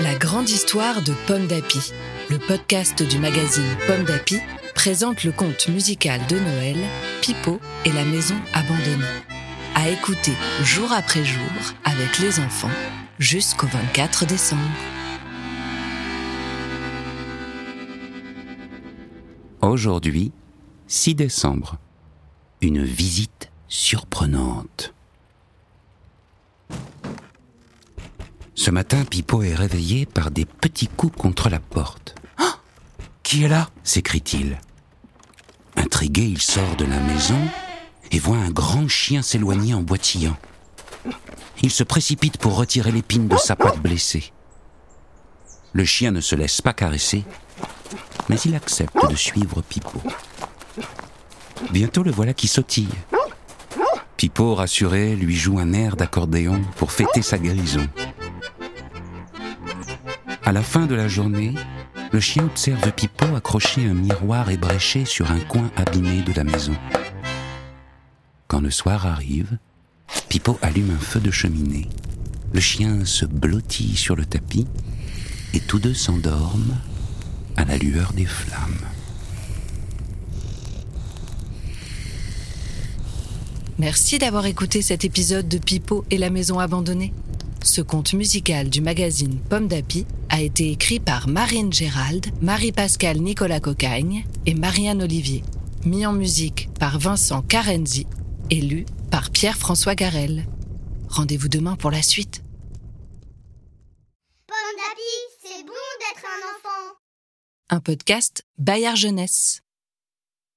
La grande histoire de Pomme d'Api, le podcast du magazine Pomme d'Api, présente le conte musical de Noël, Pipo et la maison abandonnée. À écouter jour après jour avec les enfants jusqu'au 24 décembre. Aujourd'hui, 6 décembre. Une visite surprenante. Ce matin, Pipo est réveillé par des petits coups contre la porte. Ah Qui est là? s'écrie-t-il. Intrigué, il sort de la maison et voit un grand chien s'éloigner en boitillant. Il se précipite pour retirer l'épine de sa patte blessée. Le chien ne se laisse pas caresser, mais il accepte de suivre Pipo. Bientôt le voilà qui sautille. Pipo, rassuré, lui joue un air d'accordéon pour fêter sa guérison. À la fin de la journée, le chien observe Pipo accrocher un miroir ébréché sur un coin abîmé de la maison. Quand le soir arrive, Pipo allume un feu de cheminée. Le chien se blottit sur le tapis et tous deux s'endorment à la lueur des flammes. Merci d'avoir écouté cet épisode de Pipo et la maison abandonnée. Ce conte musical du magazine Pomme d'Api a été écrit par Marine Gérald, Marie-Pascale Nicolas Cocagne et Marianne Olivier. Mis en musique par Vincent Carenzi et lu par Pierre-François Garel. Rendez-vous demain pour la suite. Pomme d'api, c'est bon d'être un enfant. Un podcast Bayard Jeunesse.